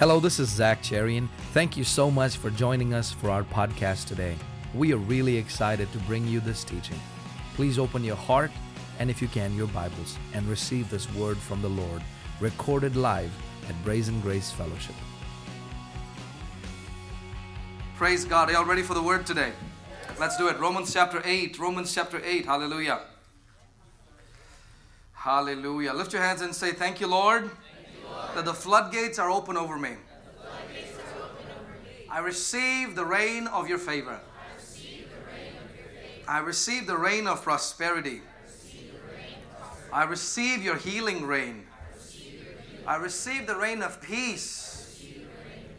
Hello, this is Zach Cherian. Thank you so much for joining us for our podcast today. We are really excited to bring you this teaching. Please open your heart and, if you can, your Bibles and receive this word from the Lord, recorded live at Brazen Grace Fellowship. Praise God. Are y'all ready for the word today? Let's do it. Romans chapter 8. Romans chapter 8. Hallelujah. Hallelujah. Lift your hands and say, Thank you, Lord, that the floodgates are open over me. I receive the rain of your favor. I receive the rain of prosperity. I receive your healing rain. I receive the rain of peace.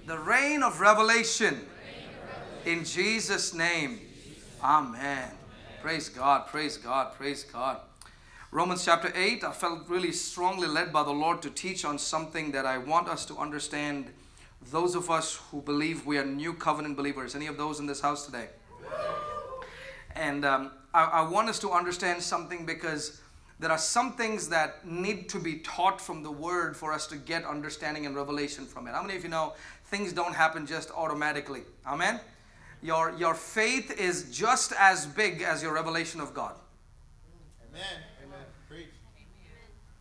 The rain of revelation. In Jesus' name. Amen. Praise God, praise God, praise God. Romans chapter 8, I felt really strongly led by the Lord to teach on something that I want us to understand. Those of us who believe we are new covenant believers, any of those in this house today? And um, I, I want us to understand something because there are some things that need to be taught from the word for us to get understanding and revelation from it. How many of you know things don't happen just automatically? Amen? Your, your faith is just as big as your revelation of God. Amen.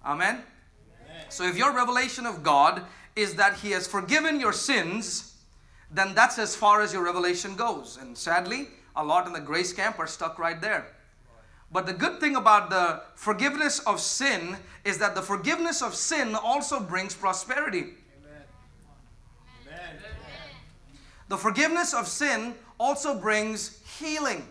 Amen. Amen? So if your revelation of God is that He has forgiven your sins, then that's as far as your revelation goes. And sadly, a lot in the grace camp are stuck right there. But the good thing about the forgiveness of sin is that the forgiveness of sin also brings prosperity. Amen. Amen. The forgiveness of sin also brings healing.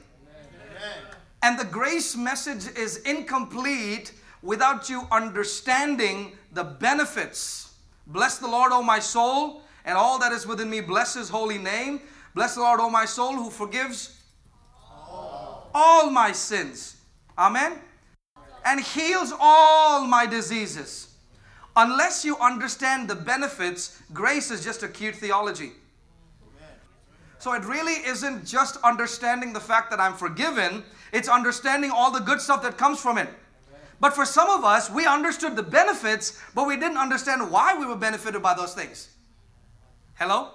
And the grace message is incomplete without you understanding the benefits. Bless the Lord, O my soul, and all that is within me. Bless his holy name. Bless the Lord, O my soul, who forgives all my sins. Amen. And heals all my diseases. Unless you understand the benefits, grace is just a cute theology. So it really isn't just understanding the fact that I'm forgiven, it's understanding all the good stuff that comes from it. But for some of us, we understood the benefits, but we didn't understand why we were benefited by those things. Hello?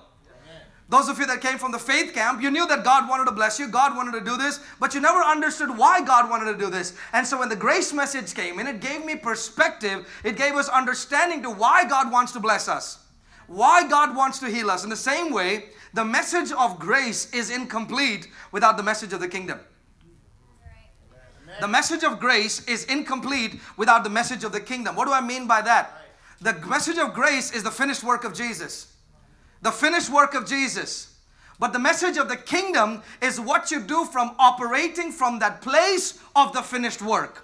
Those of you that came from the faith camp, you knew that God wanted to bless you, God wanted to do this, but you never understood why God wanted to do this. And so when the grace message came in, it gave me perspective, it gave us understanding to why God wants to bless us, why God wants to heal us. In the same way, the message of grace is incomplete without the message of the kingdom. The message of grace is incomplete without the message of the kingdom. What do I mean by that? The message of grace is the finished work of Jesus. The finished work of Jesus. But the message of the kingdom is what you do from operating from that place of the finished work.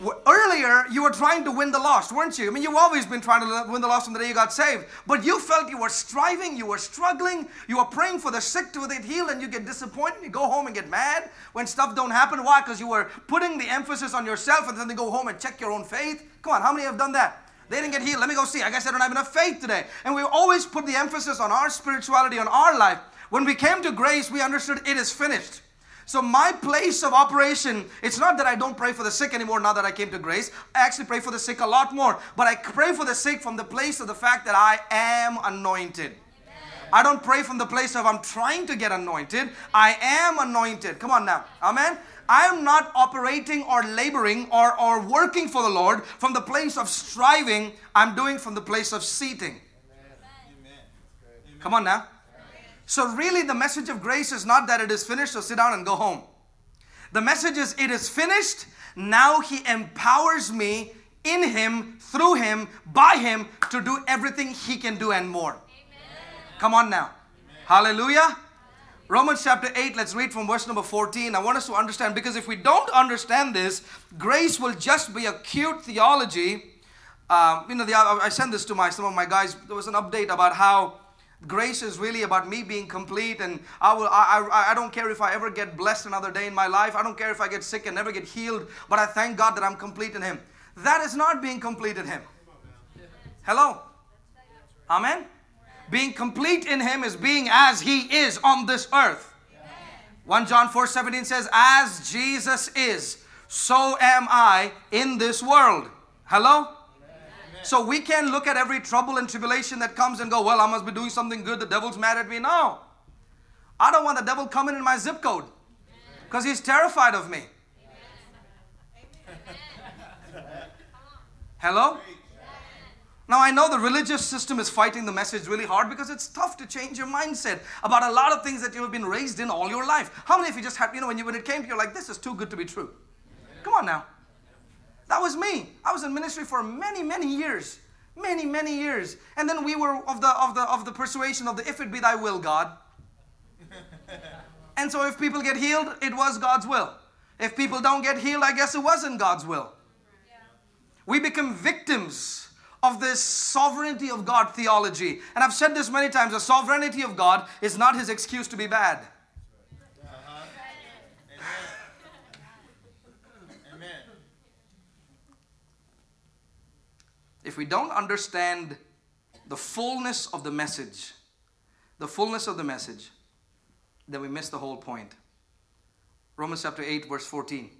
Earlier, you were trying to win the lost, weren't you? I mean, you've always been trying to win the lost from the day you got saved. But you felt you were striving, you were struggling, you were praying for the sick to get healed, and you get disappointed. You go home and get mad when stuff don't happen. Why? Because you were putting the emphasis on yourself, and then they go home and check your own faith. Come on, how many have done that? They didn't get healed. Let me go see. I guess I don't have enough faith today. And we always put the emphasis on our spirituality, on our life. When we came to grace, we understood it is finished. So my place of operation, it's not that I don't pray for the sick anymore now that I came to grace. I actually pray for the sick a lot more. But I pray for the sick from the place of the fact that I am anointed. I don't pray from the place of I'm trying to get anointed. I am anointed. Come on now. Amen. I am not operating or laboring or, or working for the Lord from the place of striving. I'm doing from the place of seating. Come on now. So, really, the message of grace is not that it is finished, so sit down and go home. The message is it is finished. Now He empowers me in Him, through Him, by Him to do everything He can do and more. Come on now. Hallelujah. Romans chapter 8, let's read from verse number 14. I want us to understand because if we don't understand this, grace will just be a cute theology. Um, you know, the, I I sent this to my some of my guys. There was an update about how grace is really about me being complete, and I will. I, I, I don't care if I ever get blessed another day in my life. I don't care if I get sick and never get healed. But I thank God that I'm complete in Him. That is not being complete in Him. Hello. Amen. Being complete in Him is being as He is on this earth. 1 John 4 17 says, As Jesus is, so am I in this world. Hello? So we can't look at every trouble and tribulation that comes and go, well, I must be doing something good. The devil's mad at me. No. I don't want the devil coming in my zip code because he's terrified of me. Hello? Now, I know the religious system is fighting the message really hard because it's tough to change your mindset about a lot of things that you have been raised in all your life. How many of you just had, you know, when, you, when it came to you, like, this is too good to be true? Come on now. That was me. I was in ministry for many, many years. Many, many years. And then we were of the, of the, of the persuasion of the if it be thy will, God. And so if people get healed, it was God's will. If people don't get healed, I guess it wasn't God's will. We become victims of this sovereignty of God theology. And I've said this many times the sovereignty of God is not his excuse to be bad. Uh-huh. Amen. Amen. If we don't understand the fullness of the message, the fullness of the message, then we miss the whole point. Romans chapter 8, verse 14.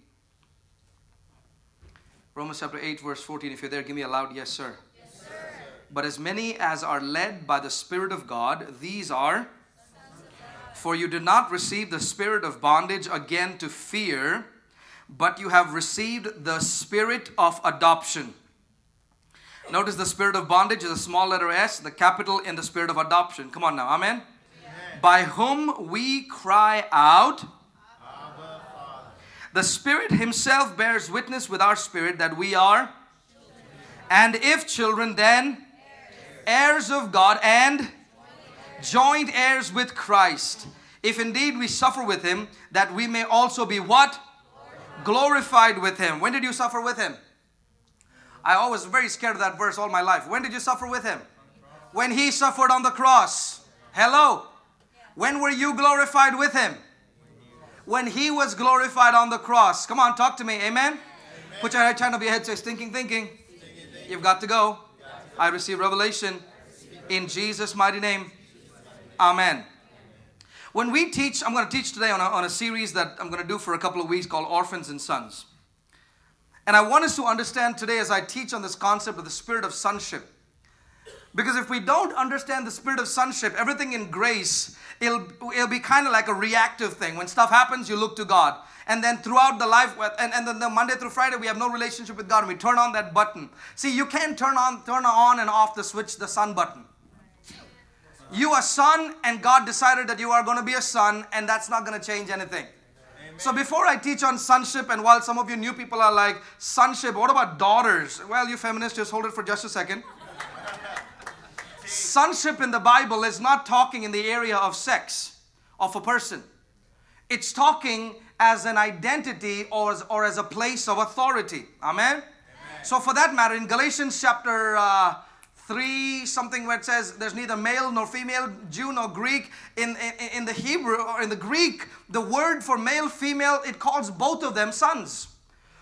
Romans chapter 8, verse 14. If you're there, give me a loud yes, sir. Yes, sir. But as many as are led by the Spirit of God, these are. For you did not receive the spirit of bondage again to fear, but you have received the spirit of adoption. Notice the spirit of bondage is a small letter S, the capital in the spirit of adoption. Come on now, amen? By whom we cry out. The Spirit Himself bears witness with our spirit that we are. And if children, then heirs of God and joint heirs with Christ. If indeed we suffer with Him, that we may also be what? Glorified with Him. When did you suffer with Him? I always very scared of that verse all my life. When did you suffer with Him? When He suffered on the cross. Hello. When were you glorified with Him? When He was glorified on the cross. Come on, talk to me. Amen. Amen. Put your right hand over your head. Say, thinking, thinking. You've got to go. I receive revelation in Jesus' mighty name. Amen. When we teach, I'm going to teach today on a, on a series that I'm going to do for a couple of weeks called Orphans and Sons. And I want us to understand today as I teach on this concept of the spirit of sonship. Because if we don't understand the spirit of sonship, everything in grace, it'll, it'll be kind of like a reactive thing. When stuff happens, you look to God. And then throughout the life, and, and then the Monday through Friday, we have no relationship with God. And we turn on that button. See, you can't turn on, turn on and off the switch, the son button. You are son, and God decided that you are going to be a son, and that's not going to change anything. So before I teach on sonship, and while some of you new people are like, sonship, what about daughters? Well, you feminists, just hold it for just a second. sonship in the Bible is not talking in the area of sex of a person. It's talking as an identity or as, or as a place of authority. Amen? Amen. So for that matter, in Galatians chapter uh, 3 something where it says there's neither male nor female jew nor greek. In, in, in the hebrew or in the greek the word for male female it calls both of them sons.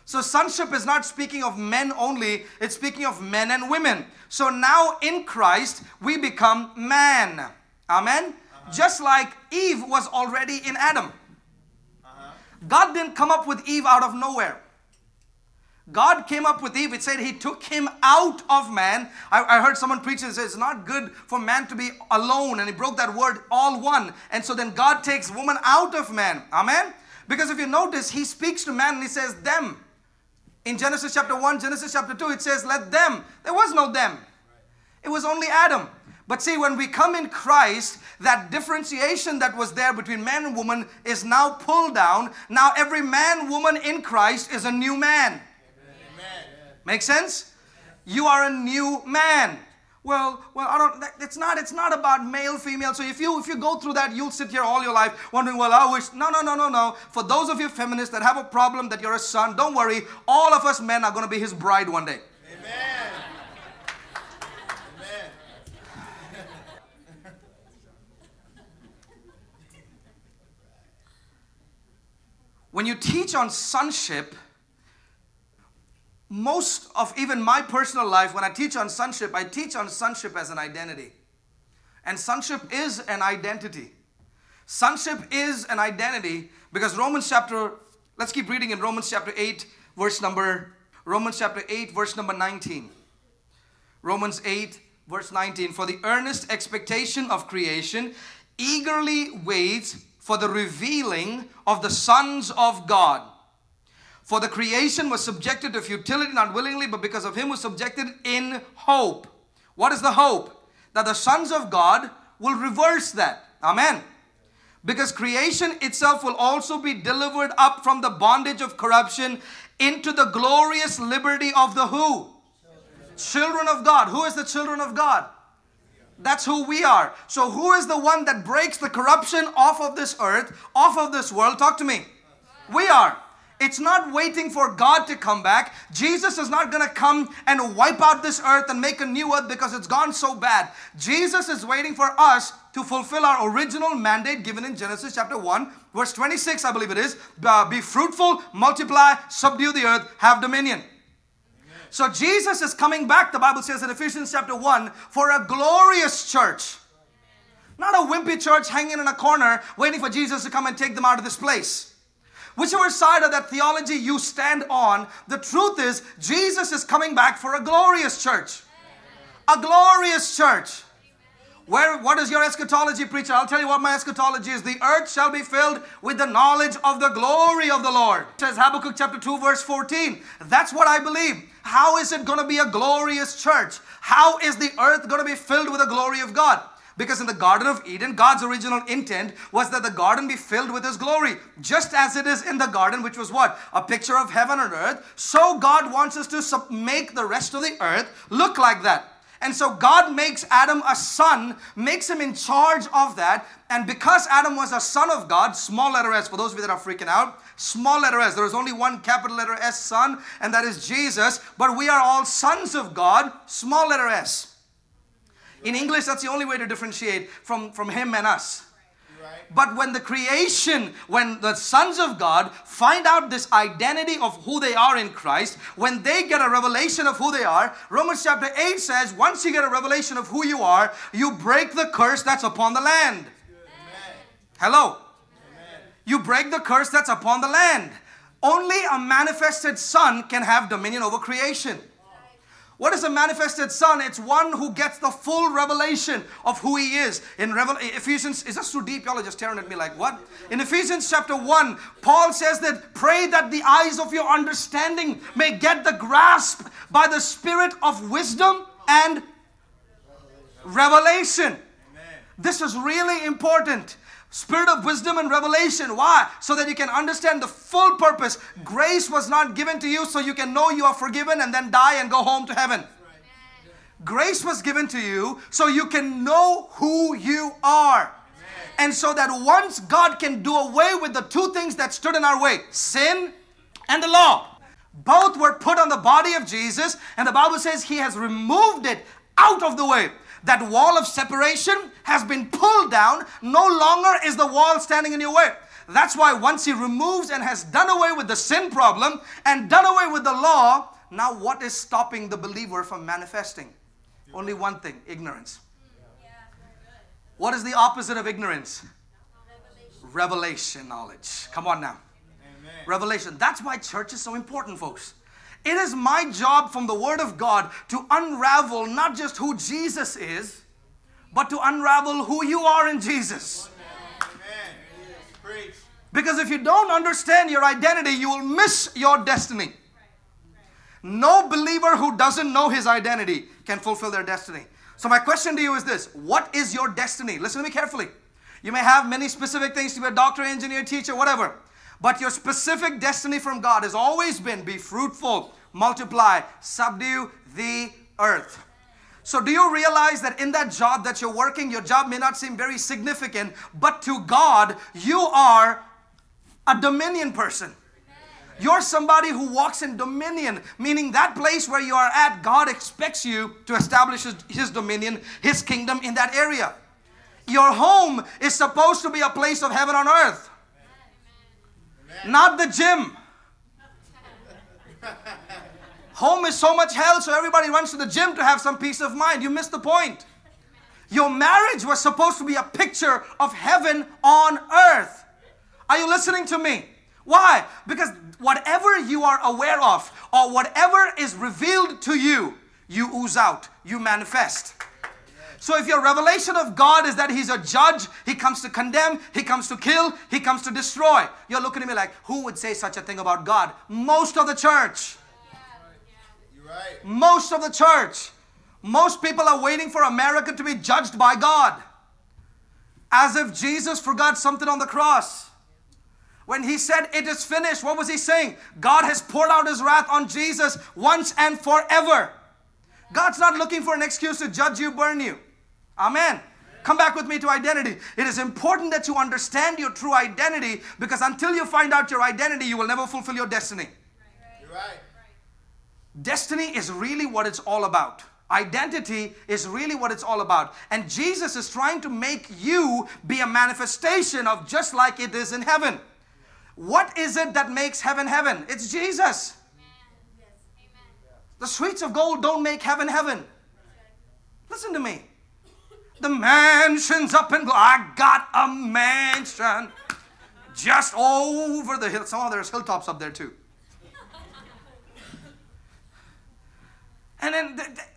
So sonship is not speaking of men only it's speaking of men and women. So now in christ we become man. Amen? Uh-huh. just like eve was already in adam. Uh-huh. god didn't come up with eve out of nowhere God came up with Eve. It said he took him out of man. I, I heard someone preach and say it's not good for man to be alone. And he broke that word, all one. And so then God takes woman out of man. Amen? Because if you notice, he speaks to man and he says, them. In Genesis chapter 1, Genesis chapter 2, it says, let them. There was no them, it was only Adam. But see, when we come in Christ, that differentiation that was there between man and woman is now pulled down. Now every man, woman in Christ is a new man. Make sense? You are a new man. Well, well, I don't. It's not. It's not about male, female. So if you if you go through that, you'll sit here all your life wondering, well, I wish. No, no, no, no, no. For those of you feminists that have a problem that you're a son, don't worry. All of us men are going to be his bride one day. Amen. Amen. When you teach on sonship most of even my personal life, when I teach on sonship, I teach on sonship as an identity. And sonship is an identity. Sonship is an identity because Romans chapter, let's keep reading in Romans chapter 8, verse number, Romans chapter 8, verse number 19. Romans 8, verse 19. For the earnest expectation of creation eagerly waits for the revealing of the sons of God. For the creation was subjected to futility, not willingly, but because of him who subjected in hope. What is the hope? That the sons of God will reverse that. Amen. Because creation itself will also be delivered up from the bondage of corruption into the glorious liberty of the who? Children of God. Who is the children of God? That's who we are. So, who is the one that breaks the corruption off of this earth, off of this world? Talk to me. We are. It's not waiting for God to come back. Jesus is not going to come and wipe out this earth and make a new earth because it's gone so bad. Jesus is waiting for us to fulfill our original mandate given in Genesis chapter 1, verse 26, I believe it is. Uh, be fruitful, multiply, subdue the earth, have dominion. So Jesus is coming back, the Bible says in Ephesians chapter 1, for a glorious church. Not a wimpy church hanging in a corner waiting for Jesus to come and take them out of this place. Whichever side of that theology you stand on, the truth is Jesus is coming back for a glorious church. A glorious church. Where what is your eschatology, preacher? I'll tell you what my eschatology is. The earth shall be filled with the knowledge of the glory of the Lord. It says Habakkuk chapter 2, verse 14. That's what I believe. How is it going to be a glorious church? How is the earth going to be filled with the glory of God? Because in the Garden of Eden, God's original intent was that the garden be filled with His glory. Just as it is in the garden, which was what? A picture of heaven and earth. So God wants us to make the rest of the earth look like that. And so God makes Adam a son, makes him in charge of that. And because Adam was a son of God, small letter S, for those of you that are freaking out, small letter S, there is only one capital letter S, son, and that is Jesus. But we are all sons of God, small letter S. In English, that's the only way to differentiate from, from him and us. But when the creation, when the sons of God find out this identity of who they are in Christ, when they get a revelation of who they are, Romans chapter 8 says, once you get a revelation of who you are, you break the curse that's upon the land. Hello? You break the curse that's upon the land. Only a manifested son can have dominion over creation. What is a manifested son? It's one who gets the full revelation of who he is. In Revel- Ephesians, is this too deep? Y'all are just staring at me like, what? In Ephesians chapter 1, Paul says that pray that the eyes of your understanding may get the grasp by the spirit of wisdom and revelation. This is really important. Spirit of wisdom and revelation. Why? So that you can understand the full purpose. Grace was not given to you so you can know you are forgiven and then die and go home to heaven. Grace was given to you so you can know who you are. And so that once God can do away with the two things that stood in our way sin and the law. Both were put on the body of Jesus, and the Bible says He has removed it out of the way. That wall of separation has been pulled down. No longer is the wall standing in your way. That's why once He removes and has done away with the sin problem and done away with the law, now what is stopping the believer from manifesting? Only one thing ignorance. What is the opposite of ignorance? Revelation knowledge. Come on now. Revelation. That's why church is so important, folks. It is my job from the Word of God to unravel not just who Jesus is, but to unravel who you are in Jesus. Because if you don't understand your identity, you will miss your destiny. No believer who doesn't know his identity can fulfill their destiny. So, my question to you is this What is your destiny? Listen to me carefully. You may have many specific things to be a doctor, engineer, teacher, whatever. But your specific destiny from God has always been be fruitful, multiply, subdue the earth. So, do you realize that in that job that you're working, your job may not seem very significant, but to God, you are a dominion person. You're somebody who walks in dominion, meaning that place where you are at, God expects you to establish His, his, dominion, His kingdom in that area. Your home is supposed to be a place of heaven on earth. Not the gym. Home is so much hell, so everybody runs to the gym to have some peace of mind. You missed the point. Your marriage was supposed to be a picture of heaven on earth. Are you listening to me? Why? Because whatever you are aware of or whatever is revealed to you, you ooze out, you manifest. So if your revelation of God is that He's a judge, He comes to condemn, He comes to kill, He comes to destroy, you're looking at me like, who would say such a thing about God? Most of the church. Right. Most of the church. Most people are waiting for America to be judged by God. As if Jesus forgot something on the cross. When he said, It is finished, what was he saying? God has poured out his wrath on Jesus once and forever. God's not looking for an excuse to judge you, burn you. Amen. Come back with me to identity. It is important that you understand your true identity because until you find out your identity, you will never fulfill your destiny. You're right. Destiny is really what it's all about. Identity is really what it's all about. And Jesus is trying to make you be a manifestation of just like it is in heaven. What is it that makes heaven heaven? It's Jesus. The streets of gold don't make heaven heaven. Listen to me. The mansions up in, I got a mansion just over the hill. Some of there's hilltops up there too. And then, th- th-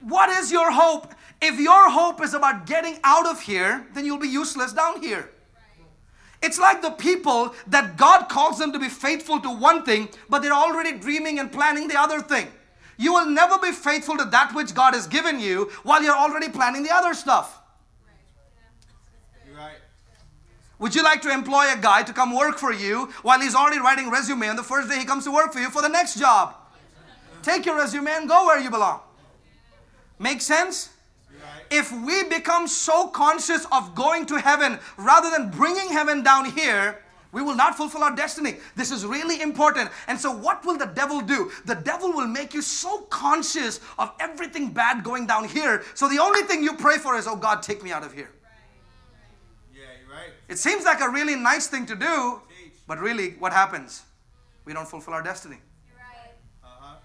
what is your hope? If your hope is about getting out of here, then you'll be useless down here. It's like the people that God calls them to be faithful to one thing, but they're already dreaming and planning the other thing. You will never be faithful to that which God has given you while you're already planning the other stuff. Right. Would you like to employ a guy to come work for you while he's already writing resume on the first day he comes to work for you for the next job? Take your resume and go where you belong. Make sense? If we become so conscious of going to heaven rather than bringing heaven down here, we will not fulfill our destiny. This is really important. And so, what will the devil do? The devil will make you so conscious of everything bad going down here. So, the only thing you pray for is, oh God, take me out of here. Yeah, you're right. It seems like a really nice thing to do, Teach. but really, what happens? We don't fulfill our destiny. Uh-huh.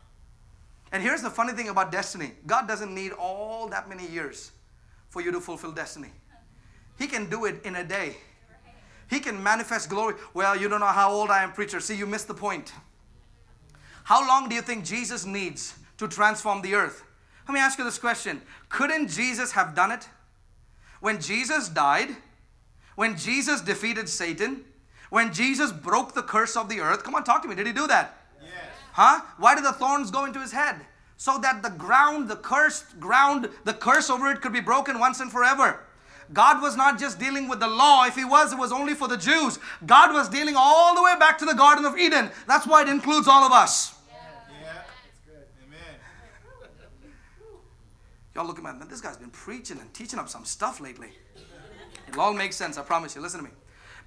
And here's the funny thing about destiny God doesn't need all that many years for you to fulfill destiny. He can do it in a day. He can manifest glory. Well, you don't know how old I am, preacher. See, you missed the point. How long do you think Jesus needs to transform the earth? Let me ask you this question Couldn't Jesus have done it? When Jesus died, when Jesus defeated Satan, when Jesus broke the curse of the earth, come on, talk to me. Did he do that? Yes. Huh? Why did the thorns go into his head? So that the ground, the cursed ground, the curse over it could be broken once and forever. God was not just dealing with the law. If He was, it was only for the Jews. God was dealing all the way back to the Garden of Eden. That's why it includes all of us. Yeah. Amen. Y'all look at me, man, this guy's been preaching and teaching up some stuff lately. It'll all make sense, I promise you. Listen to me.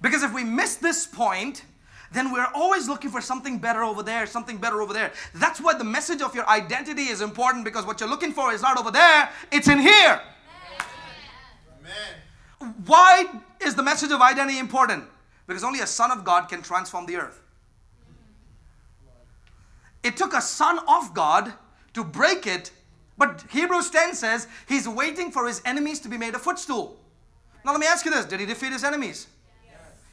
Because if we miss this point, then we're always looking for something better over there, something better over there. That's why the message of your identity is important because what you're looking for is not over there, it's in here. Amen. Why is the message of identity important? Because only a son of God can transform the earth. It took a son of God to break it, but Hebrews 10 says he's waiting for his enemies to be made a footstool. Now, let me ask you this Did he defeat his enemies?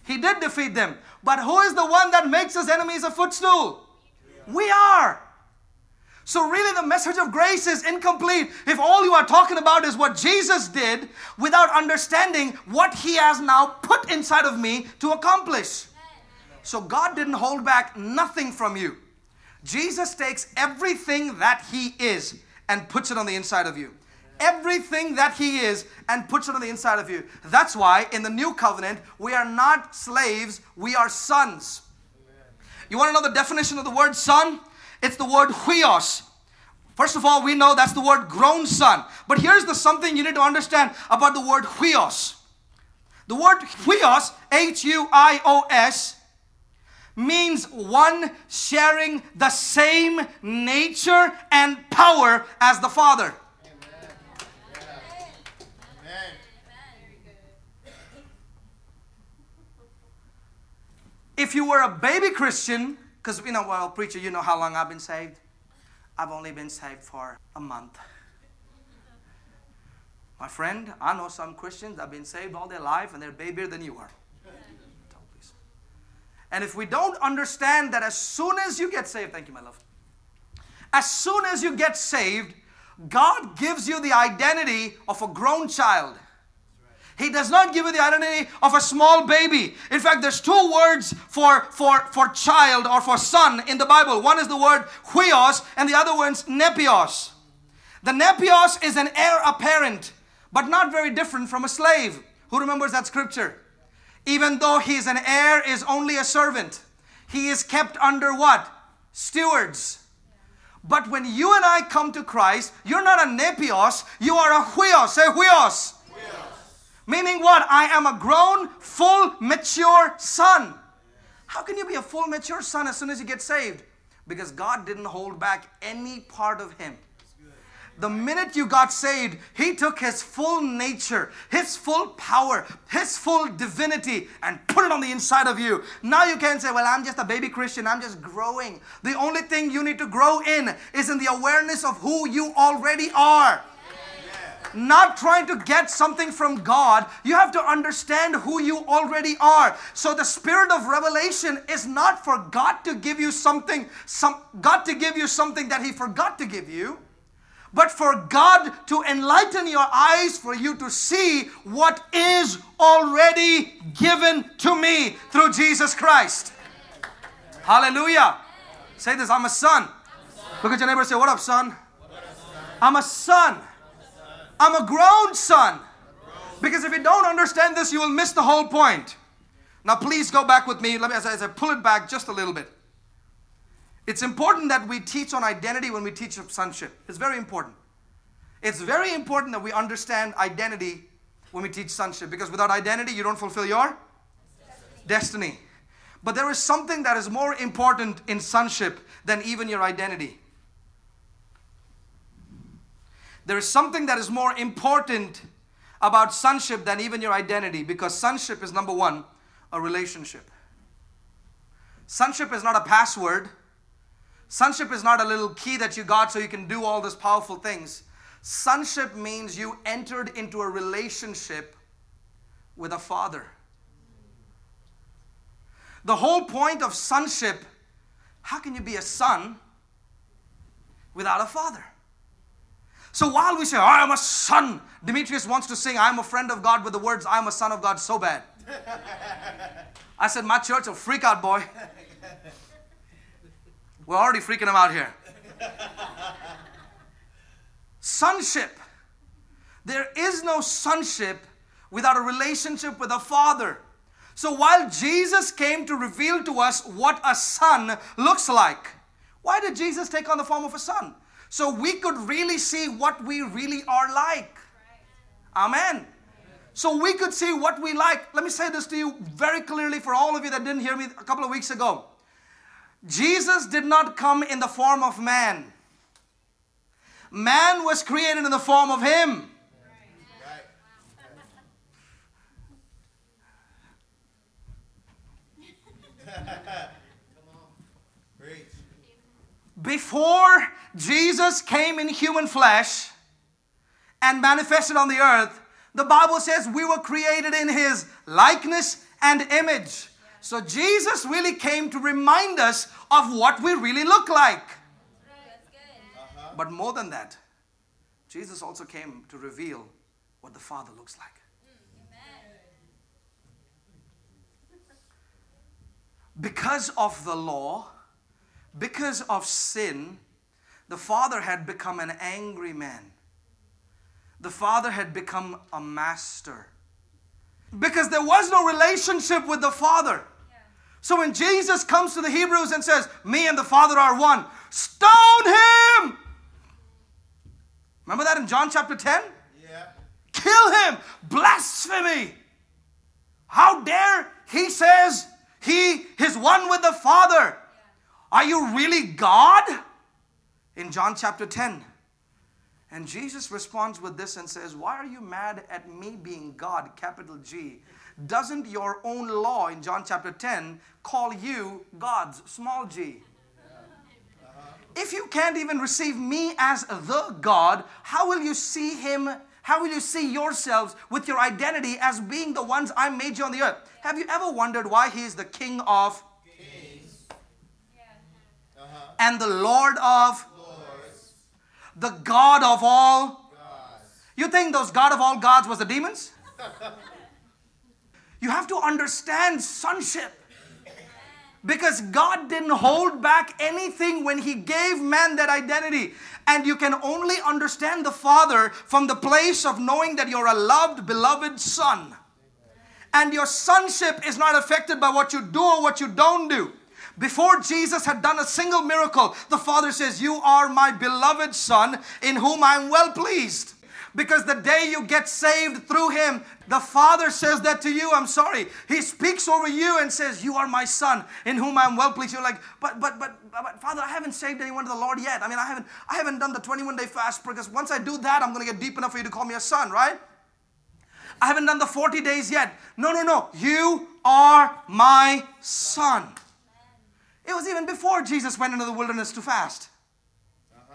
He did defeat them. But who is the one that makes his enemies a footstool? We are. So, really, the message of grace is incomplete if all you are talking about is what Jesus did without understanding what he has now put inside of me to accomplish. So, God didn't hold back nothing from you. Jesus takes everything that he is and puts it on the inside of you. Everything that he is and puts it on the inside of you. That's why in the new covenant, we are not slaves, we are sons. You want to know the definition of the word son? It's the word huios. First of all, we know that's the word grown son. But here's the something you need to understand about the word huios. The word huios, H U I O S, means one sharing the same nature and power as the Father. If you were a baby Christian, because you know, well, preacher, you know how long I've been saved? I've only been saved for a month. My friend, I know some Christians that have been saved all their life and they're babier than you are. And if we don't understand that as soon as you get saved, thank you, my love. As soon as you get saved, God gives you the identity of a grown child. He does not give you the identity of a small baby. In fact, there's two words for, for, for child or for son in the Bible. One is the word huios and the other one's nepios. The nepios is an heir apparent, but not very different from a slave. Who remembers that scripture? Even though he is an heir, is only a servant. He is kept under what? Stewards. But when you and I come to Christ, you're not a nepios, you are a huios. Say huios. Meaning what? I am a grown, full, mature son. How can you be a full, mature son as soon as you get saved? Because God didn't hold back any part of him. The minute you got saved, He took His full nature, His full power, His full divinity, and put it on the inside of you. Now you can't say, Well, I'm just a baby Christian, I'm just growing. The only thing you need to grow in is in the awareness of who you already are not trying to get something from God. You have to understand who you already are. So the spirit of revelation is not for God to give you something, some God to give you something that He forgot to give you, but for God to enlighten your eyes for you to see what is already given to me through Jesus Christ. Hallelujah. Say this, I'm a son. Look at your neighbor say, What up, son? I'm a son. I'm a grown son. Because if you don't understand this, you will miss the whole point. Now, please go back with me. Let me, as I, as I pull it back just a little bit. It's important that we teach on identity when we teach sonship. It's very important. It's very important that we understand identity when we teach sonship because without identity, you don't fulfill your destiny. destiny. But there is something that is more important in sonship than even your identity. There is something that is more important about sonship than even your identity because sonship is number one, a relationship. Sonship is not a password. Sonship is not a little key that you got so you can do all these powerful things. Sonship means you entered into a relationship with a father. The whole point of sonship how can you be a son without a father? So while we say, I am a son, Demetrius wants to sing, I am a friend of God with the words, I am a son of God so bad. I said, My church will freak out, boy. We're already freaking them out here. sonship. There is no sonship without a relationship with a father. So while Jesus came to reveal to us what a son looks like, why did Jesus take on the form of a son? So we could really see what we really are like. Amen. So we could see what we like. Let me say this to you very clearly for all of you that didn't hear me a couple of weeks ago. Jesus did not come in the form of man. Man was created in the form of him. Before Jesus came in human flesh and manifested on the earth, the Bible says we were created in his likeness and image. So Jesus really came to remind us of what we really look like. But more than that, Jesus also came to reveal what the Father looks like. Because of the law, because of sin, the father had become an angry man. The father had become a master. Because there was no relationship with the father. So when Jesus comes to the Hebrews and says, Me and the Father are one, stone him! Remember that in John chapter 10? Yeah. Kill him! Blasphemy! How dare he says he is one with the Father? Are you really God? In John chapter 10. And Jesus responds with this and says, Why are you mad at me being God, capital G? Doesn't your own law in John chapter 10 call you God's small g? If you can't even receive me as the God, how will you see Him? How will you see yourselves with your identity as being the ones I made you on the earth? Have you ever wondered why He is the King of and the Lord of the God of all. You think those God of all gods was the demons? You have to understand sonship. Because God didn't hold back anything when He gave man that identity. And you can only understand the Father from the place of knowing that you're a loved, beloved Son. And your sonship is not affected by what you do or what you don't do. Before Jesus had done a single miracle, the Father says, You are my beloved Son in whom I'm well pleased. Because the day you get saved through Him, the Father says that to you. I'm sorry. He speaks over you and says, You are my Son in whom I'm well pleased. You're like, but, but, but, but, Father, I haven't saved anyone to the Lord yet. I mean, I haven't, I haven't done the 21 day fast because once I do that, I'm going to get deep enough for you to call me a son, right? I haven't done the 40 days yet. No, no, no. You are my son. It was even before Jesus went into the wilderness to fast. Uh-huh.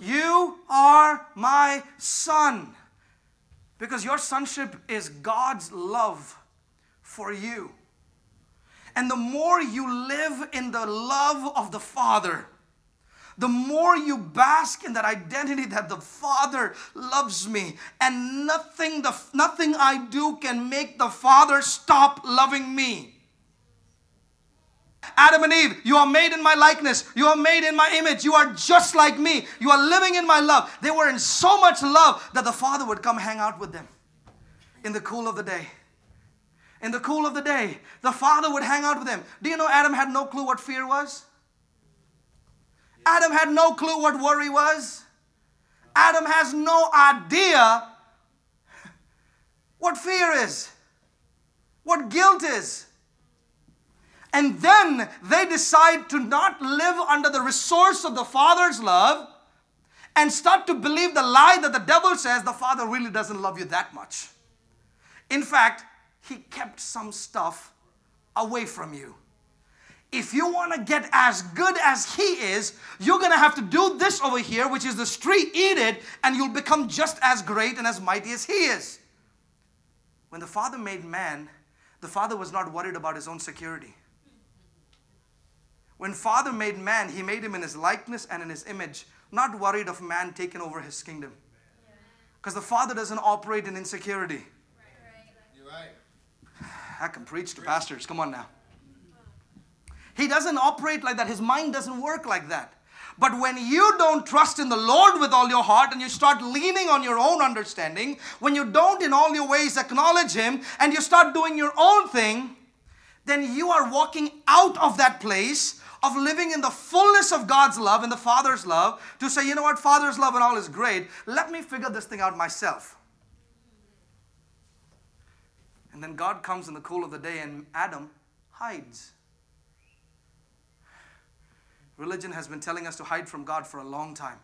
You are my son. Because your sonship is God's love for you. And the more you live in the love of the Father, the more you bask in that identity that the Father loves me, and nothing, the, nothing I do can make the Father stop loving me. Adam and Eve, you are made in my likeness. You are made in my image. You are just like me. You are living in my love. They were in so much love that the Father would come hang out with them in the cool of the day. In the cool of the day, the Father would hang out with them. Do you know Adam had no clue what fear was? Adam had no clue what worry was. Adam has no idea what fear is, what guilt is. And then they decide to not live under the resource of the Father's love and start to believe the lie that the devil says the Father really doesn't love you that much. In fact, he kept some stuff away from you. If you want to get as good as he is, you're going to have to do this over here, which is the street, eat it, and you'll become just as great and as mighty as he is. When the Father made man, the Father was not worried about his own security. When Father made man, he made him in his likeness and in his image, not worried of man taking over his kingdom. Because the Father doesn't operate in insecurity. You're right. I can preach to pastors. Come on now. He doesn't operate like that. His mind doesn't work like that. But when you don't trust in the Lord with all your heart and you start leaning on your own understanding, when you don't in all your ways acknowledge Him and you start doing your own thing, then you are walking out of that place of living in the fullness of God's love and the Father's love to say, you know what, Father's love and all is great. Let me figure this thing out myself. And then God comes in the cool of the day and Adam hides. Religion has been telling us to hide from God for a long time.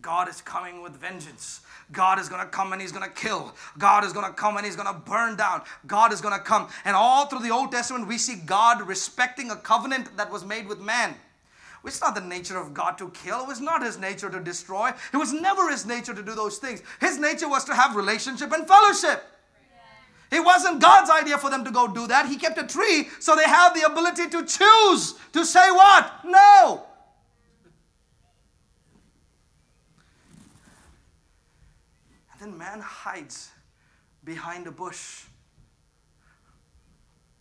God is coming with vengeance. God is going to come and He's going to kill. God is going to come and He's going to burn down. God is going to come. And all through the Old Testament, we see God respecting a covenant that was made with man. It's not the nature of God to kill. It was not His nature to destroy. It was never His nature to do those things. His nature was to have relationship and fellowship. It wasn't God's idea for them to go do that. He kept a tree so they have the ability to choose to say what? No. And then man hides behind a bush.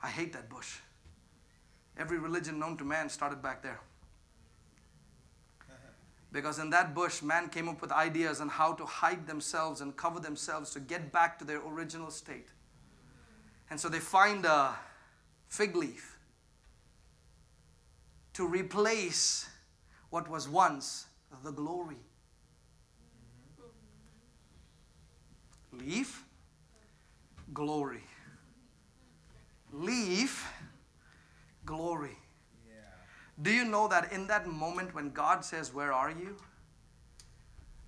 I hate that bush. Every religion known to man started back there. Because in that bush, man came up with ideas on how to hide themselves and cover themselves to get back to their original state. And so they find a fig leaf to replace what was once the glory. Leaf, glory. Leaf, glory. Do you know that in that moment when God says, Where are you?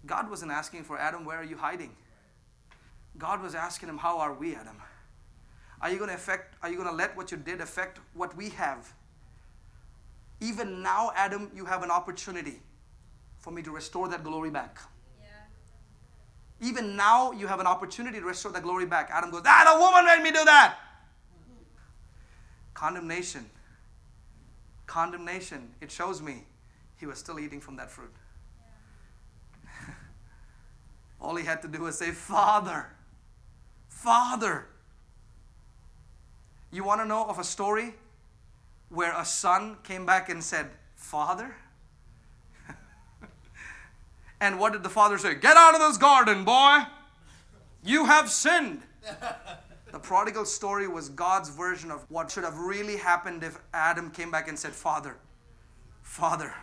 God wasn't asking for Adam, Where are you hiding? God was asking him, How are we, Adam? Are you going to affect, are you going to let what you did affect what we have? Even now, Adam, you have an opportunity for me to restore that glory back. Even now, you have an opportunity to restore that glory back. Adam goes, Ah, the woman made me do that. Condemnation. Condemnation. It shows me he was still eating from that fruit. All he had to do was say, Father, Father. You want to know of a story where a son came back and said, Father? and what did the father say? Get out of this garden, boy! You have sinned. The prodigal story was God's version of what should have really happened if Adam came back and said, Father, Father,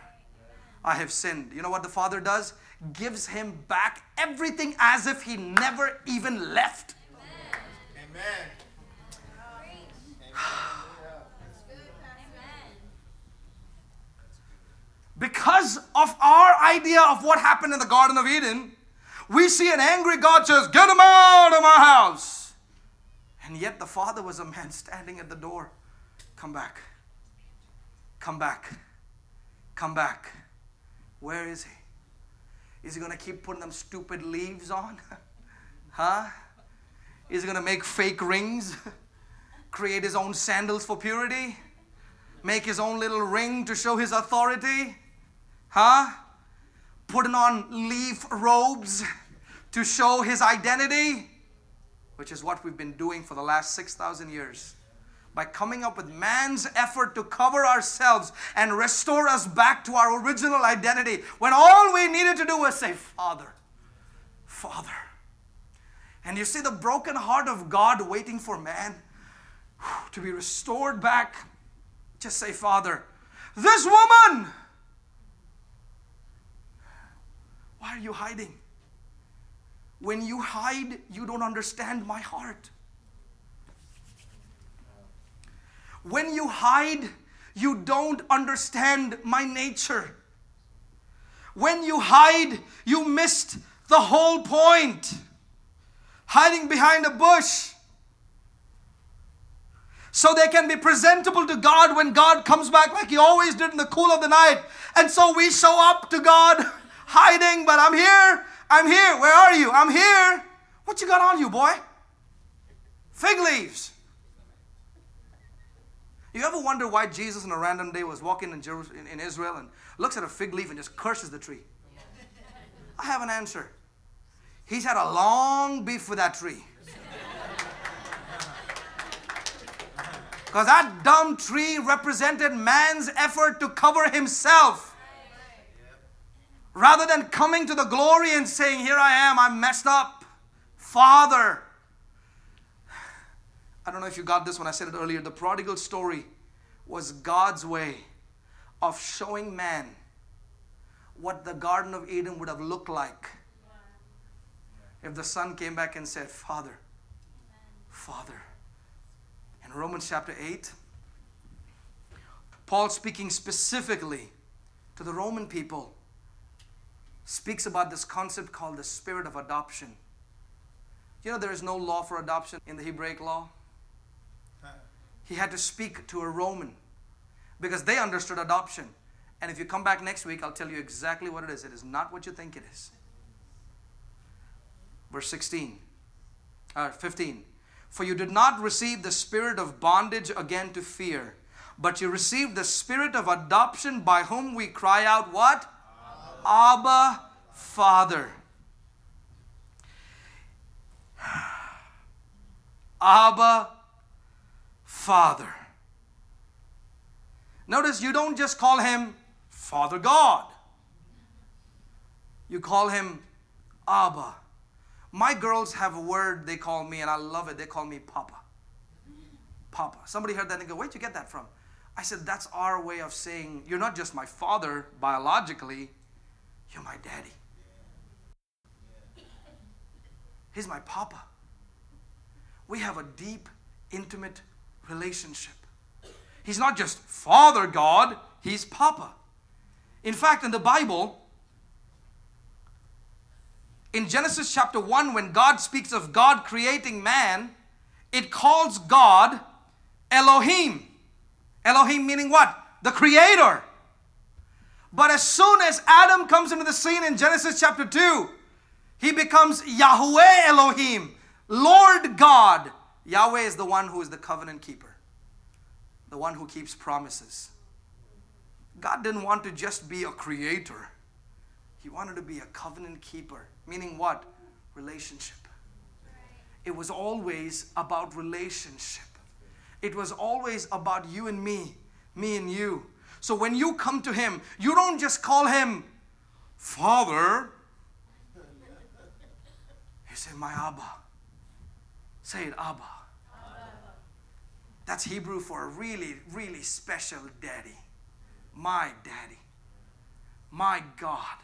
I have sinned. You know what the father does? Gives him back everything as if he never even left. Amen. Because of our idea of what happened in the Garden of Eden, we see an angry God says, Get him out of my house. And yet the father was a man standing at the door. Come back. Come back. Come back. Where is he? Is he going to keep putting them stupid leaves on? huh? Is he going to make fake rings? Create his own sandals for purity? Make his own little ring to show his authority? Huh? Putting on leaf robes to show his identity? Which is what we've been doing for the last 6,000 years by coming up with man's effort to cover ourselves and restore us back to our original identity when all we needed to do was say, Father, Father. And you see the broken heart of God waiting for man to be restored back. Just say, Father, this woman, why are you hiding? When you hide, you don't understand my heart. When you hide, you don't understand my nature. When you hide, you missed the whole point. Hiding behind a bush so they can be presentable to God when God comes back, like He always did in the cool of the night. And so we show up to God hiding, but I'm here, I'm here. Where are you? I'm here. What you got on you, boy? Fig leaves. You ever wonder why Jesus on a random day was walking in, Jerusalem, in, Israel and looks at a fig leaf and just curses the tree? I have an answer. He's had a long beef with that tree. Because that dumb tree represented man's effort to cover himself. Rather than coming to the glory and saying, Here I am, I'm messed up. Father, I don't know if you got this when I said it earlier. The prodigal story was God's way of showing man what the Garden of Eden would have looked like if the son came back and said, Father, Father. In Romans chapter 8, Paul speaking specifically to the Roman people speaks about this concept called the spirit of adoption. You know, there is no law for adoption in the Hebraic law he had to speak to a Roman because they understood adoption. And if you come back next week, I'll tell you exactly what it is. It is not what you think it is. Verse 16, or 15. For you did not receive the spirit of bondage again to fear, but you received the spirit of adoption by whom we cry out, What? Abba, Abba Father. Abba Father. Notice you don't just call him Father God, you call him Abba. My girls have a word they call me, and I love it. They call me Papa. Papa. Somebody heard that and go, Where'd you get that from? I said, That's our way of saying, You're not just my father biologically, you're my daddy. He's my papa. We have a deep, intimate relationship. He's not just Father God, He's Papa. In fact, in the Bible, in Genesis chapter 1, when God speaks of God creating man, it calls God Elohim. Elohim meaning what? The creator. But as soon as Adam comes into the scene in Genesis chapter 2, he becomes Yahweh Elohim, Lord God, Yahweh is the one who is the covenant keeper, the one who keeps promises. God didn't want to just be a creator, He wanted to be a covenant keeper. Meaning what? Relationship. It was always about relationship. It was always about you and me, me and you. So when you come to Him, you don't just call Him Father. You say, My Abba. Say it, Abba. That's Hebrew for a really, really special daddy. My daddy. My God.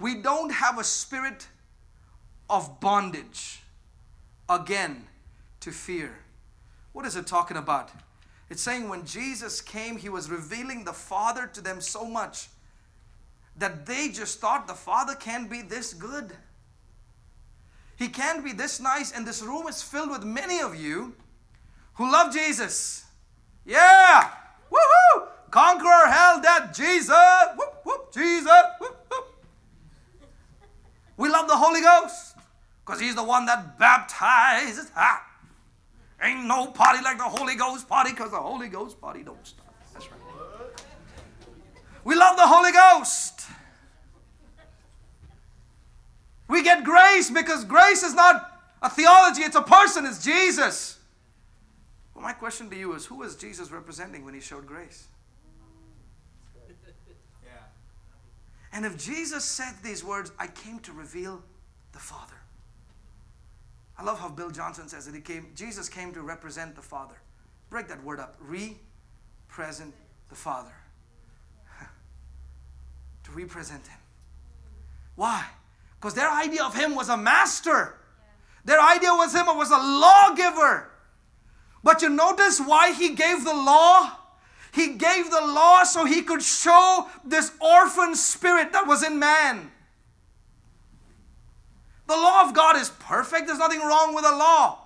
We don't have a spirit of bondage again to fear. What is it talking about? It's saying when Jesus came, he was revealing the Father to them so much that they just thought the Father can't be this good. He can't be this nice, and this room is filled with many of you who love Jesus. Yeah! Woohoo! Conqueror, hell, death, Jesus! Whoop, whoop, Jesus! Whoop. We love the Holy Ghost because He's the one that baptizes. Ah. Ain't no party like the Holy Ghost party because the Holy Ghost party don't stop. That's right. We love the Holy Ghost. We get grace because grace is not a theology, it's a person, it's Jesus. Well, my question to you is who is Jesus representing when he showed grace? And if Jesus said these words, I came to reveal the Father. I love how Bill Johnson says that he came, Jesus came to represent the Father. Break that word up. Represent the Father. to represent him. Why? Because their idea of him was a master. Their idea was him was a lawgiver. But you notice why he gave the law? He gave the law so he could show this orphan spirit that was in man. The law of God is perfect, there's nothing wrong with the law.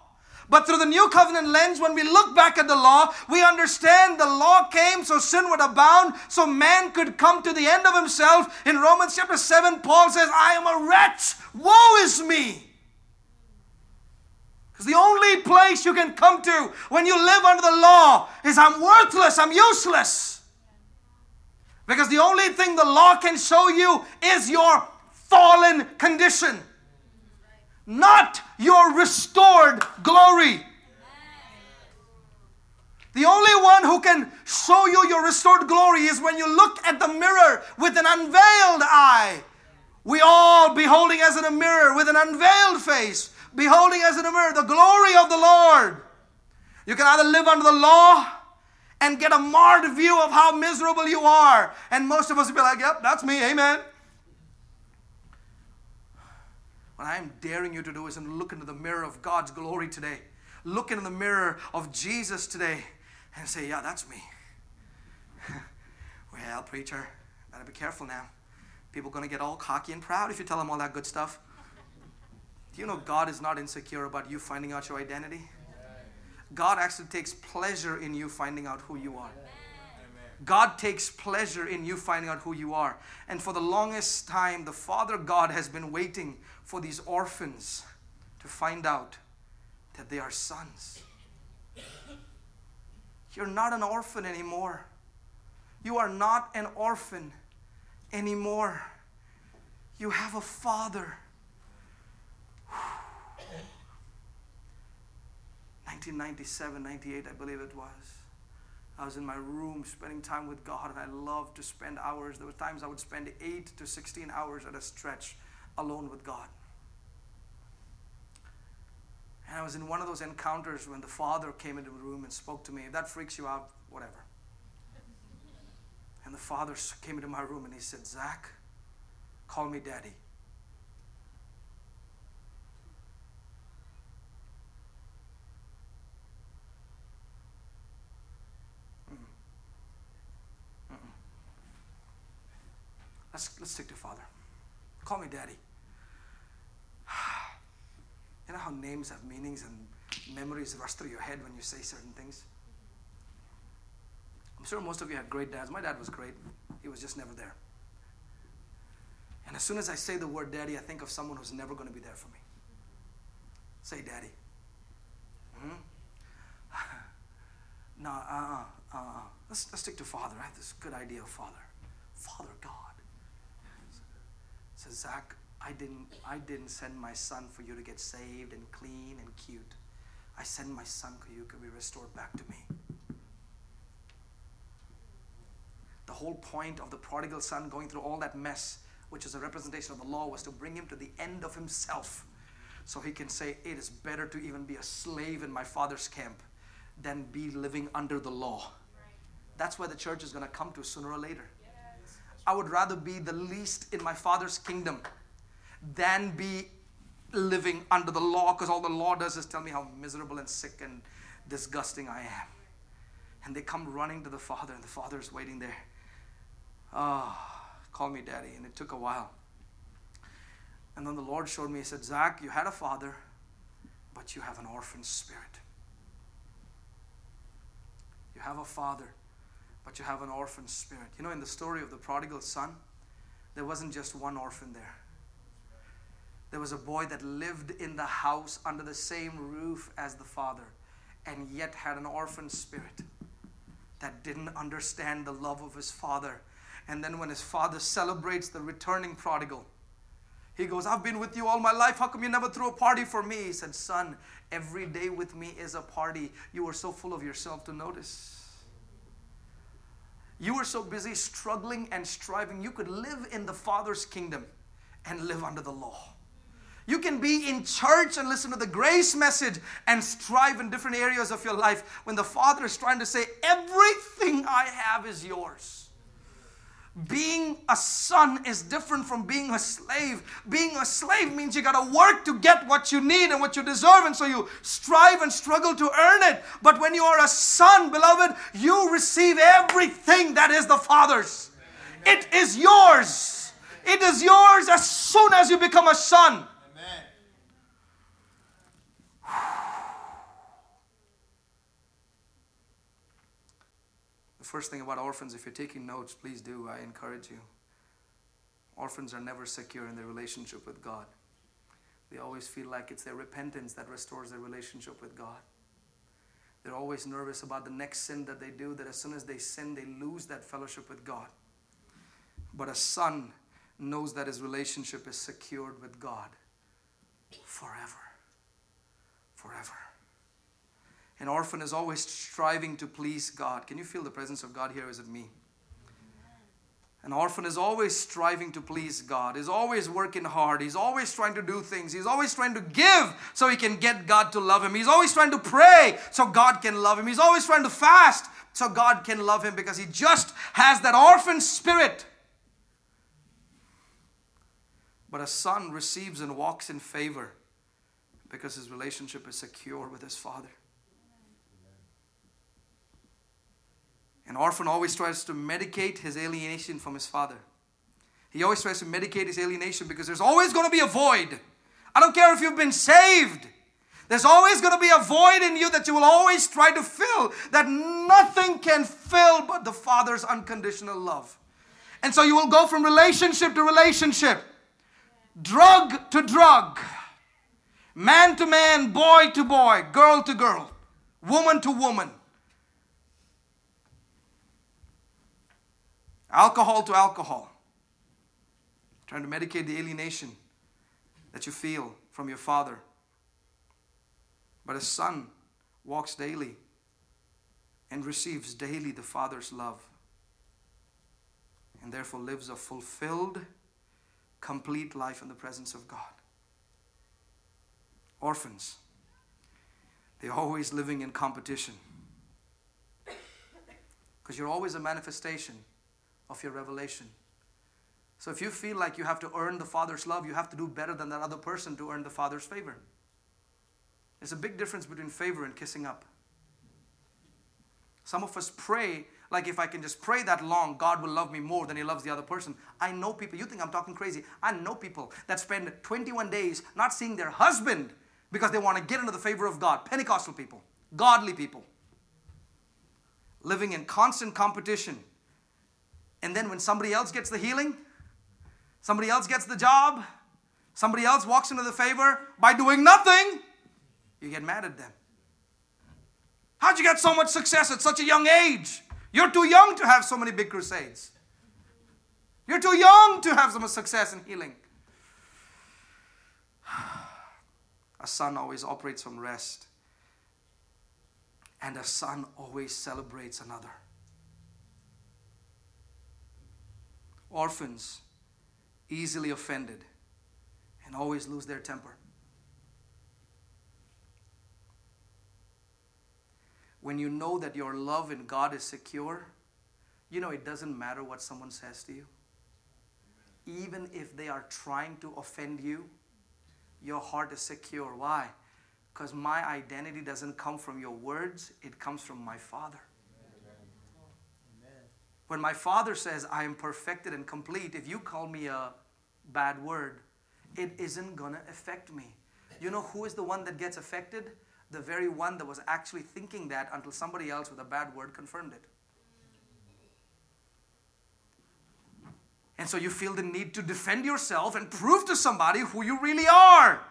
But through the new covenant lens, when we look back at the law, we understand the law came so sin would abound, so man could come to the end of himself. In Romans chapter 7, Paul says, I am a wretch. Woe is me. Because the only place you can come to when you live under the law is I'm worthless, I'm useless. Because the only thing the law can show you is your fallen condition not your restored glory. The only one who can show you your restored glory is when you look at the mirror with an unveiled eye. We all beholding as in a mirror with an unveiled face, beholding as in a mirror the glory of the Lord. You can either live under the law and get a marred view of how miserable you are. And most of us will be like, yep, that's me, amen. What I am daring you to do is look into the mirror of God's glory today. Look into the mirror of Jesus today and say, Yeah, that's me. well, preacher, better be careful now. People are going to get all cocky and proud if you tell them all that good stuff. Do you know God is not insecure about you finding out your identity? God actually takes pleasure in you finding out who you are. God takes pleasure in you finding out who you are. And for the longest time, the Father God has been waiting for these orphans to find out that they are sons. You're not an orphan anymore. You are not an orphan anymore. You have a father. 1997, 98, I believe it was. I was in my room spending time with God, and I loved to spend hours. There were times I would spend 8 to 16 hours at a stretch alone with God. And I was in one of those encounters when the Father came into the room and spoke to me. If that freaks you out, whatever. And the Father came into my room and he said, Zach, call me Daddy. Let's, let's stick to Father. Call me Daddy. You know how names have meanings and memories rush through your head when you say certain things? I'm sure most of you had great dads. My dad was great, he was just never there. And as soon as I say the word daddy, I think of someone who's never going to be there for me. Say daddy. Hmm? no, uh uh. uh Let's, let's stick to Father. I have this good idea of Father. Father God. Says Zach, I didn't I didn't send my son for you to get saved and clean and cute. I sent my son so you could be restored back to me. The whole point of the prodigal son going through all that mess, which is a representation of the law, was to bring him to the end of himself. So he can say, It is better to even be a slave in my father's camp than be living under the law. That's where the church is going to come to sooner or later. I would rather be the least in my father's kingdom than be living under the law because all the law does is tell me how miserable and sick and disgusting I am. And they come running to the father, and the father is waiting there. Oh, call me daddy. And it took a while. And then the Lord showed me, He said, Zach, you had a father, but you have an orphan spirit. You have a father, but you have an orphan spirit. You know, in the story of the prodigal son, there wasn't just one orphan there. There was a boy that lived in the house under the same roof as the father, and yet had an orphan spirit that didn't understand the love of his father. And then when his father celebrates the returning prodigal, he goes, I've been with you all my life. How come you never threw a party for me? He said, Son, every day with me is a party. You were so full of yourself to notice. You were so busy struggling and striving. You could live in the Father's kingdom and live under the law. You can be in church and listen to the grace message and strive in different areas of your life when the Father is trying to say, Everything I have is yours. Being a son is different from being a slave. Being a slave means you got to work to get what you need and what you deserve, and so you strive and struggle to earn it. But when you are a son, beloved, you receive everything that is the Father's. It is yours. It is yours as soon as you become a son. First thing about orphans, if you're taking notes, please do. I encourage you. Orphans are never secure in their relationship with God. They always feel like it's their repentance that restores their relationship with God. They're always nervous about the next sin that they do, that as soon as they sin, they lose that fellowship with God. But a son knows that his relationship is secured with God forever. Forever. An orphan is always striving to please God. Can you feel the presence of God here? Is it me? An orphan is always striving to please God. He's always working hard. He's always trying to do things. He's always trying to give so he can get God to love him. He's always trying to pray so God can love him. He's always trying to fast so God can love him because he just has that orphan spirit. But a son receives and walks in favor because his relationship is secure with his father. An orphan always tries to medicate his alienation from his father. He always tries to medicate his alienation because there's always going to be a void. I don't care if you've been saved. There's always going to be a void in you that you will always try to fill, that nothing can fill but the Father's unconditional love. And so you will go from relationship to relationship, drug to drug, man to man, boy to boy, girl to girl, woman to woman. Alcohol to alcohol. Trying to medicate the alienation that you feel from your father. But a son walks daily and receives daily the father's love and therefore lives a fulfilled, complete life in the presence of God. Orphans, they're always living in competition because you're always a manifestation of your revelation. So if you feel like you have to earn the Father's love, you have to do better than that other person to earn the Father's favor. There's a big difference between favor and kissing up. Some of us pray like if I can just pray that long, God will love me more than He loves the other person. I know people, you think I'm talking crazy. I know people that spend 21 days not seeing their husband because they want to get into the favor of God. Pentecostal people, godly people, living in constant competition and then when somebody else gets the healing, somebody else gets the job, somebody else walks into the favor by doing nothing, you get mad at them. How'd you get so much success at such a young age? You're too young to have so many big crusades. You're too young to have so much success in healing. A son always operates from rest, and a son always celebrates another. Orphans, easily offended, and always lose their temper. When you know that your love in God is secure, you know it doesn't matter what someone says to you. Even if they are trying to offend you, your heart is secure. Why? Because my identity doesn't come from your words, it comes from my Father. When my Father says, I am perfected and complete, if you call me a bad word, it isn't to affect me. You know who is the one that gets affected? The very one that was actually thinking that until somebody else with a bad word confirmed it. And so you feel the need to defend yourself and prove to somebody who you really are.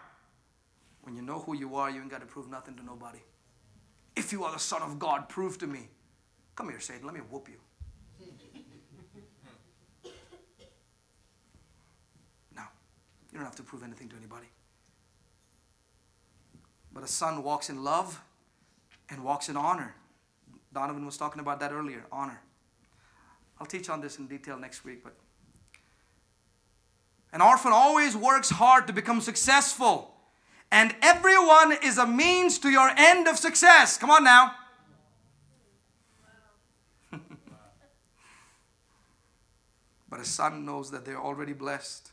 When you know who you are, you ain't got to prove nothing to nobody. If you are the Son of God, prove to me. Come here, Satan, let me whoop you. no, you don't have to prove anything to anybody. But a son walks in love and walks in honor. Donovan was talking about that earlier honor. I'll teach on this in detail next week, but an orphan always works hard to become successful, and everyone is a means to your end of success. Come on now. But a son knows that they're already blessed,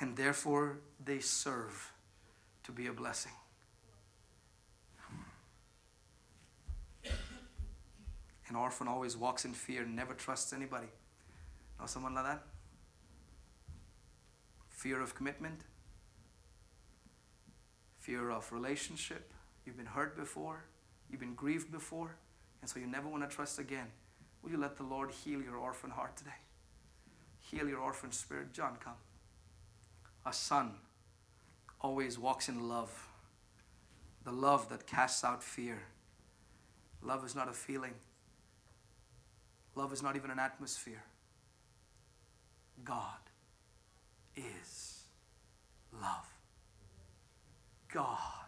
and therefore they serve to be a blessing. An orphan always walks in fear, and never trusts anybody. Know someone like that? fear of commitment, fear of relationship. You've been hurt before, you've been grieved before, and so you never want to trust again. Will you let the Lord heal your orphan heart today? Heal your orphan spirit. John, come. A son always walks in love, the love that casts out fear. Love is not a feeling, love is not even an atmosphere. God is love. God.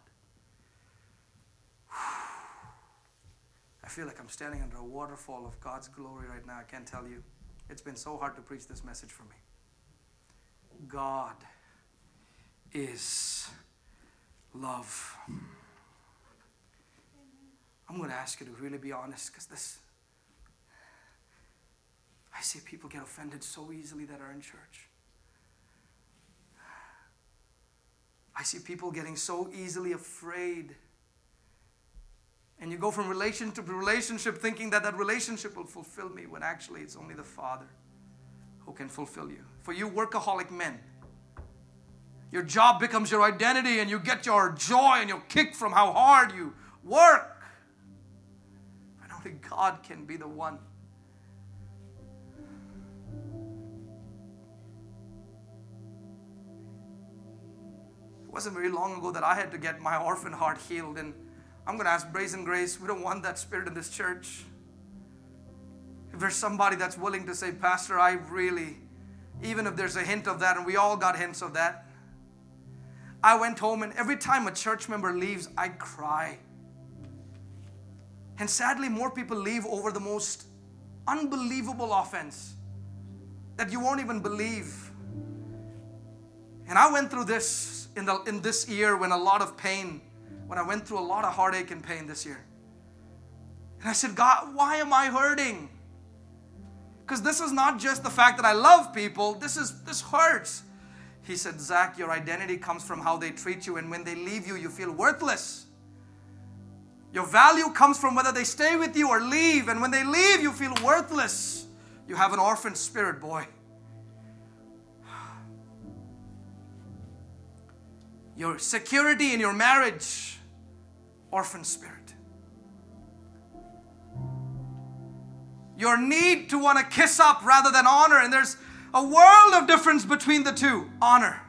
I feel like I'm standing under a waterfall of God's glory right now. I can't tell you. It's been so hard to preach this message for me. God is love. I'm going to ask you to really be honest because this. I see people get offended so easily that are in church. I see people getting so easily afraid. And you go from relationship to relationship thinking that that relationship will fulfill me when actually it's only the Father who can fulfill you. For you workaholic men, your job becomes your identity and you get your joy and your kick from how hard you work. But only God can be the one It wasn't very long ago that I had to get my orphan heart healed. And I'm going to ask Brazen Grace, we don't want that spirit in this church. If there's somebody that's willing to say, Pastor, I really, even if there's a hint of that, and we all got hints of that, I went home and every time a church member leaves, I cry. And sadly, more people leave over the most unbelievable offense that you won't even believe. And I went through this in, the, in this year when a lot of pain, when I went through a lot of heartache and pain this year. And I said, God, why am I hurting? Because this is not just the fact that I love people, this is this hurts. He said, Zach, your identity comes from how they treat you, and when they leave you, you feel worthless. Your value comes from whether they stay with you or leave, and when they leave, you feel worthless. You have an orphan spirit, boy. your security in your marriage, orphan spirit. Your need to want to kiss up rather than honor, and there's a world of difference between the two honor.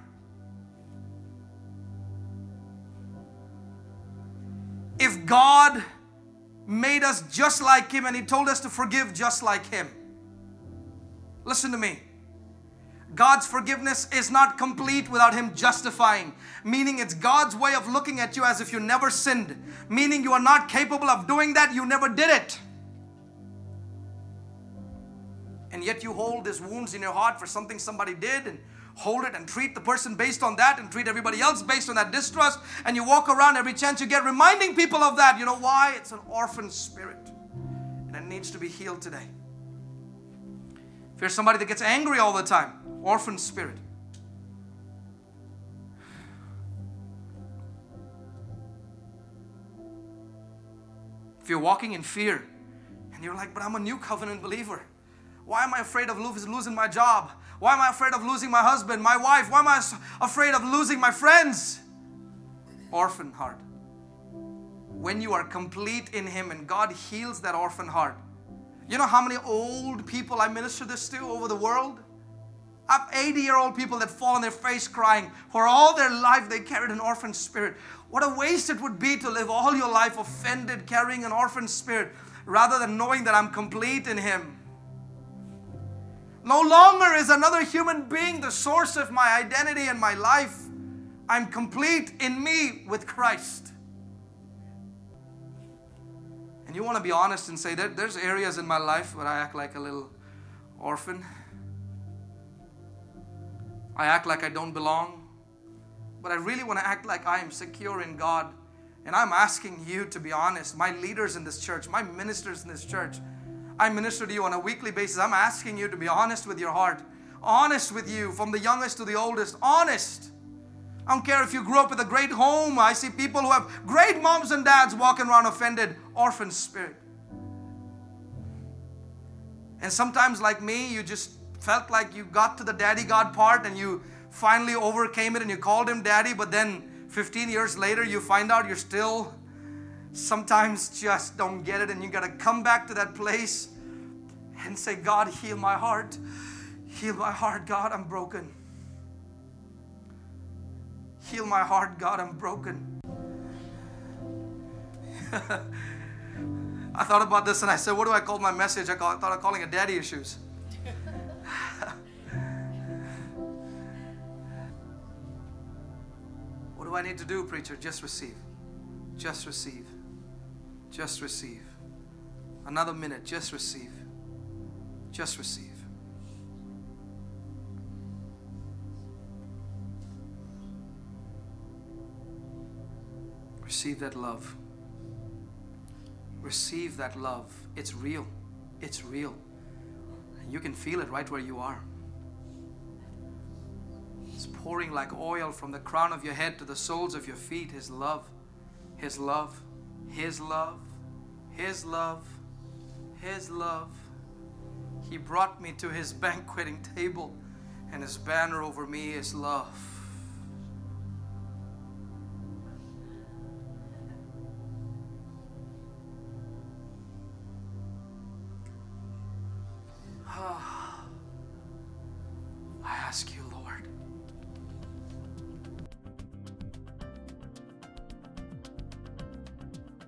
If God made us just like Him and He told us to forgive just like Him. Listen to me. God's forgiveness is not complete without Him justifying, meaning it's God's way of looking at you as if you never sinned, meaning you are not capable of doing that, you never did it. And yet you hold these wounds in your heart for something somebody did and hold it and treat the person based on that and treat everybody else based on that distrust. And you walk around every chance you get reminding people of that. You know why? It's an orphan spirit and it needs to be healed today. If you're somebody that gets angry all the time, orphan spirit. If you're walking in fear and you're like, but I'm a new covenant believer. Why am I afraid of losing my job? Why am I afraid of losing my husband, my wife? Why am I afraid of losing my friends? Orphan heart. When you are complete in Him and God heals that orphan heart. You know how many old people I minister this to over the world? I have 80 year old people that fall on their face crying. For all their life, they carried an orphan spirit. What a waste it would be to live all your life offended, carrying an orphan spirit, rather than knowing that I'm complete in Him. No longer is another human being the source of my identity and my life. I'm complete in me with Christ. And you want to be honest and say that there's areas in my life where I act like a little orphan. I act like I don't belong. But I really want to act like I am secure in God. And I'm asking you to be honest, my leaders in this church, my ministers in this church. I minister to you on a weekly basis. I'm asking you to be honest with your heart, honest with you, from the youngest to the oldest, honest. I don't care if you grew up with a great home. I see people who have great moms and dads walking around offended, orphan spirit. And sometimes, like me, you just felt like you got to the daddy God part and you finally overcame it and you called him daddy, but then 15 years later, you find out you're still sometimes just don't get it, and you got to come back to that place and say, God, heal my heart. Heal my heart, God, I'm broken. Heal my heart, God, I'm broken. I thought about this and I said, What do I call my message? I, call, I thought of calling it Daddy Issues. what do I need to do, preacher? Just receive. Just receive. Just receive. Another minute, just receive. Just receive. Receive that love. Receive that love. It's real. It's real. And You can feel it right where you are. It's pouring like oil from the crown of your head to the soles of your feet. His love. His love. His love, His love, His love. He brought me to His banqueting table, and His banner over me is love.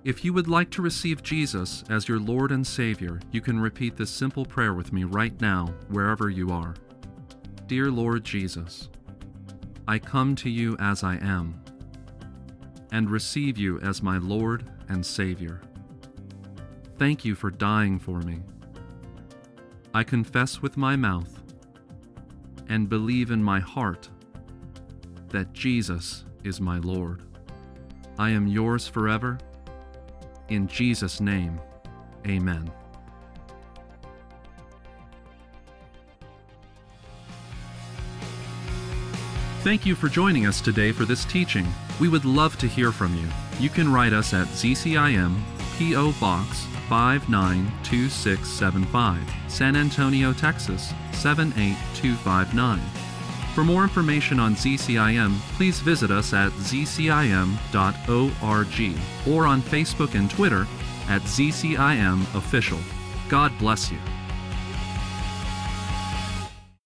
If you would like to receive Jesus as your Lord and Savior, you can repeat this simple prayer with me right now, wherever you are. Dear Lord Jesus, I come to you as I am and receive you as my Lord and Savior. Thank you for dying for me. I confess with my mouth and believe in my heart that Jesus is my Lord. I am yours forever in Jesus' name, amen. Thank you for joining us today for this teaching. We would love to hear from you. You can write us at ZCIM P.O. Box 592675, San Antonio, Texas 78259 for more information on ZCIM, please visit us at zcim.org or on Facebook and Twitter at ZCIM Official. God bless you.